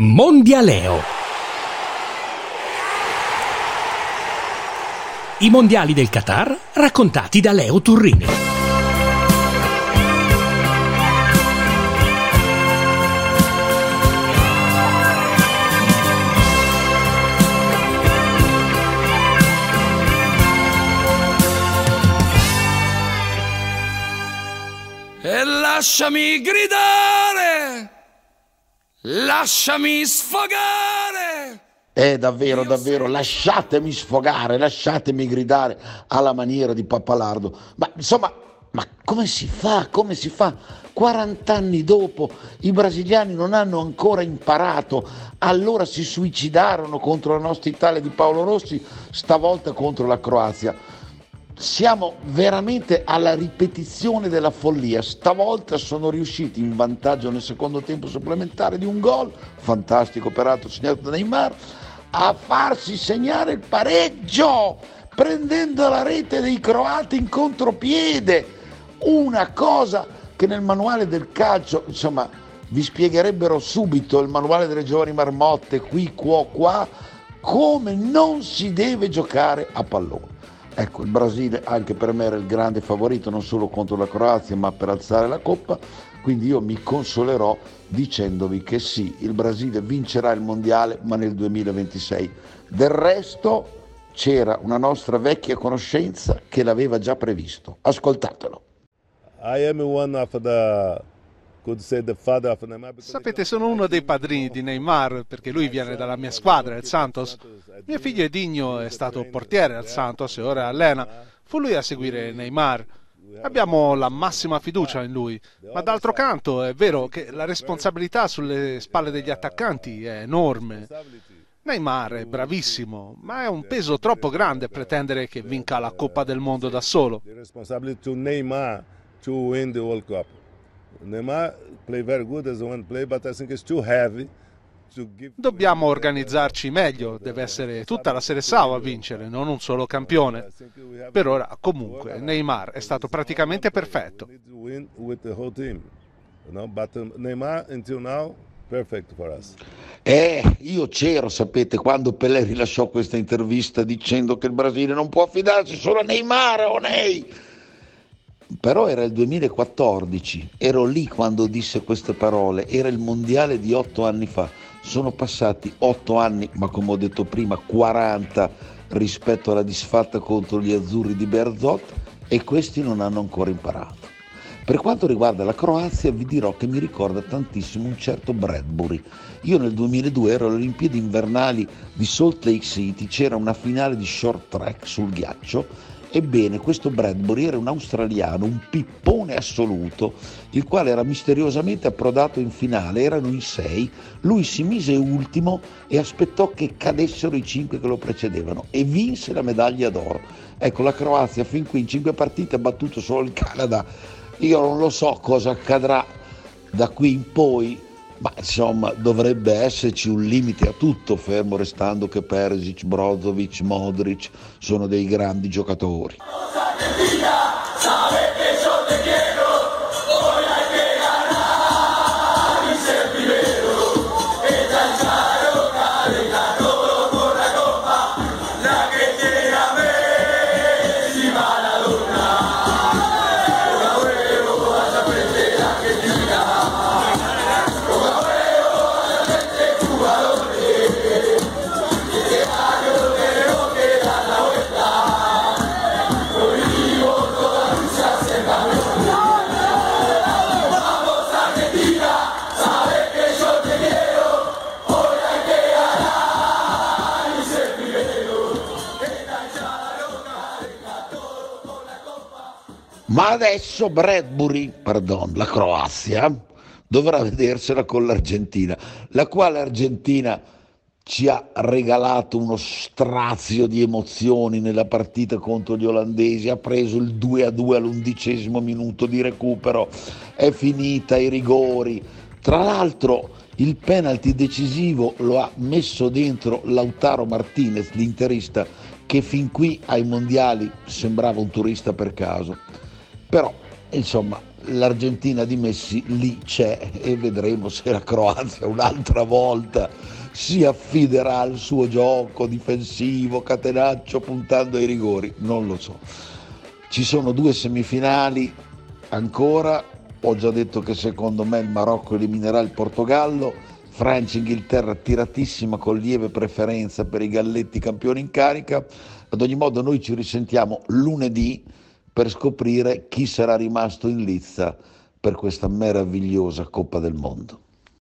Mondialeo. I mondiali del Qatar raccontati da Leo Turrini. E lasciami gridare, lasciami sfogare. Eh, davvero, davvero, lasciatemi sfogare, lasciatemi gridare alla maniera di Pappalardo. Ma insomma, ma come si fa? Come si fa? 40 anni dopo i brasiliani non hanno ancora imparato, allora si suicidarono contro la nostra Italia di Paolo Rossi, stavolta contro la Croazia. Siamo veramente alla ripetizione della follia. Stavolta sono riusciti in vantaggio nel secondo tempo supplementare di un gol, fantastico peraltro segnato da Neymar, a farsi segnare il pareggio, prendendo la rete dei croati in contropiede. Una cosa che nel manuale del calcio, insomma, vi spiegherebbero subito il manuale delle giovani marmotte, qui, qua, qua, come non si deve giocare a pallone. Ecco, il Brasile anche per me era il grande favorito, non solo contro la Croazia, ma per alzare la coppa. Quindi io mi consolerò dicendovi che sì, il Brasile vincerà il mondiale, ma nel 2026. Del resto c'era una nostra vecchia conoscenza che l'aveva già previsto. Ascoltatelo. I am one of the Sapete, sono uno dei padrini di Neymar perché lui viene dalla mia squadra, il Santos. Mio figlio Edigno è stato portiere al Santos e ora allena. Fu lui a seguire Neymar. Abbiamo la massima fiducia in lui, ma d'altro canto è vero che la responsabilità sulle spalle degli attaccanti è enorme. Neymar è bravissimo, ma è un peso troppo grande pretendere che vinca la Coppa del Mondo da solo. the responsibility to Neymar to win the World Cup. Neymar play very good as one play, but I think it's too heavy. Dobbiamo organizzarci meglio, deve essere tutta la Serie Sao a vincere, non un solo campione. Per ora, comunque, Neymar è stato praticamente perfetto. Need to win with the whole team, you know. But um, Neymar until now perfect for us. Eh, io c'ero, sapete, quando Pelé rilasciò questa intervista dicendo che il Brasile non può affidarsi solo a Neymar o Ney. Però era il 2014, ero lì quando disse queste parole, era il mondiale di otto anni fa. Sono passati otto anni, ma come ho detto prima, 40 rispetto alla disfatta contro gli azzurri di Berzot e questi non hanno ancora imparato. Per quanto riguarda la Croazia, vi dirò che mi ricorda tantissimo un certo Bradbury. Io nel 2002 ero alle Olimpiadi invernali di Salt Lake City, c'era una finale di short track sul ghiaccio. Ebbene, questo Bradbury era un australiano, un pippone assoluto, il quale era misteriosamente approdato in finale, erano in sei, lui si mise ultimo e aspettò che cadessero i cinque che lo precedevano e vinse la medaglia d'oro. Ecco, la Croazia fin qui in cinque partite ha battuto solo il Canada. Io non lo so cosa accadrà da qui in poi, ma insomma dovrebbe esserci un limite a tutto, fermo restando che Perisic, Brozovic, Modric sono dei grandi giocatori. Ma adesso Bradbury, pardon, la Croazia, dovrà vedersela con l'Argentina, la quale Argentina ci ha regalato uno strazio di emozioni nella partita contro gli olandesi, ha preso il 2 a 2 all'undicesimo minuto di recupero, è finita ai rigori. Tra l'altro il penalty decisivo lo ha messo dentro Lautaro Martinez, l'interista, che fin qui ai mondiali sembrava un turista per caso. Però, insomma, l'Argentina di Messi lì c'è e vedremo se la Croazia un'altra volta si affiderà al suo gioco difensivo, catenaccio, puntando ai rigori, non lo so. Ci sono due semifinali ancora, ho già detto che secondo me il Marocco eliminerà il Portogallo, Francia-Inghilterra tiratissima con lieve preferenza per i Galletti campioni in carica, ad ogni modo noi ci risentiamo lunedì per scoprire chi sarà rimasto in lizza per questa meravigliosa Coppa del Mondo.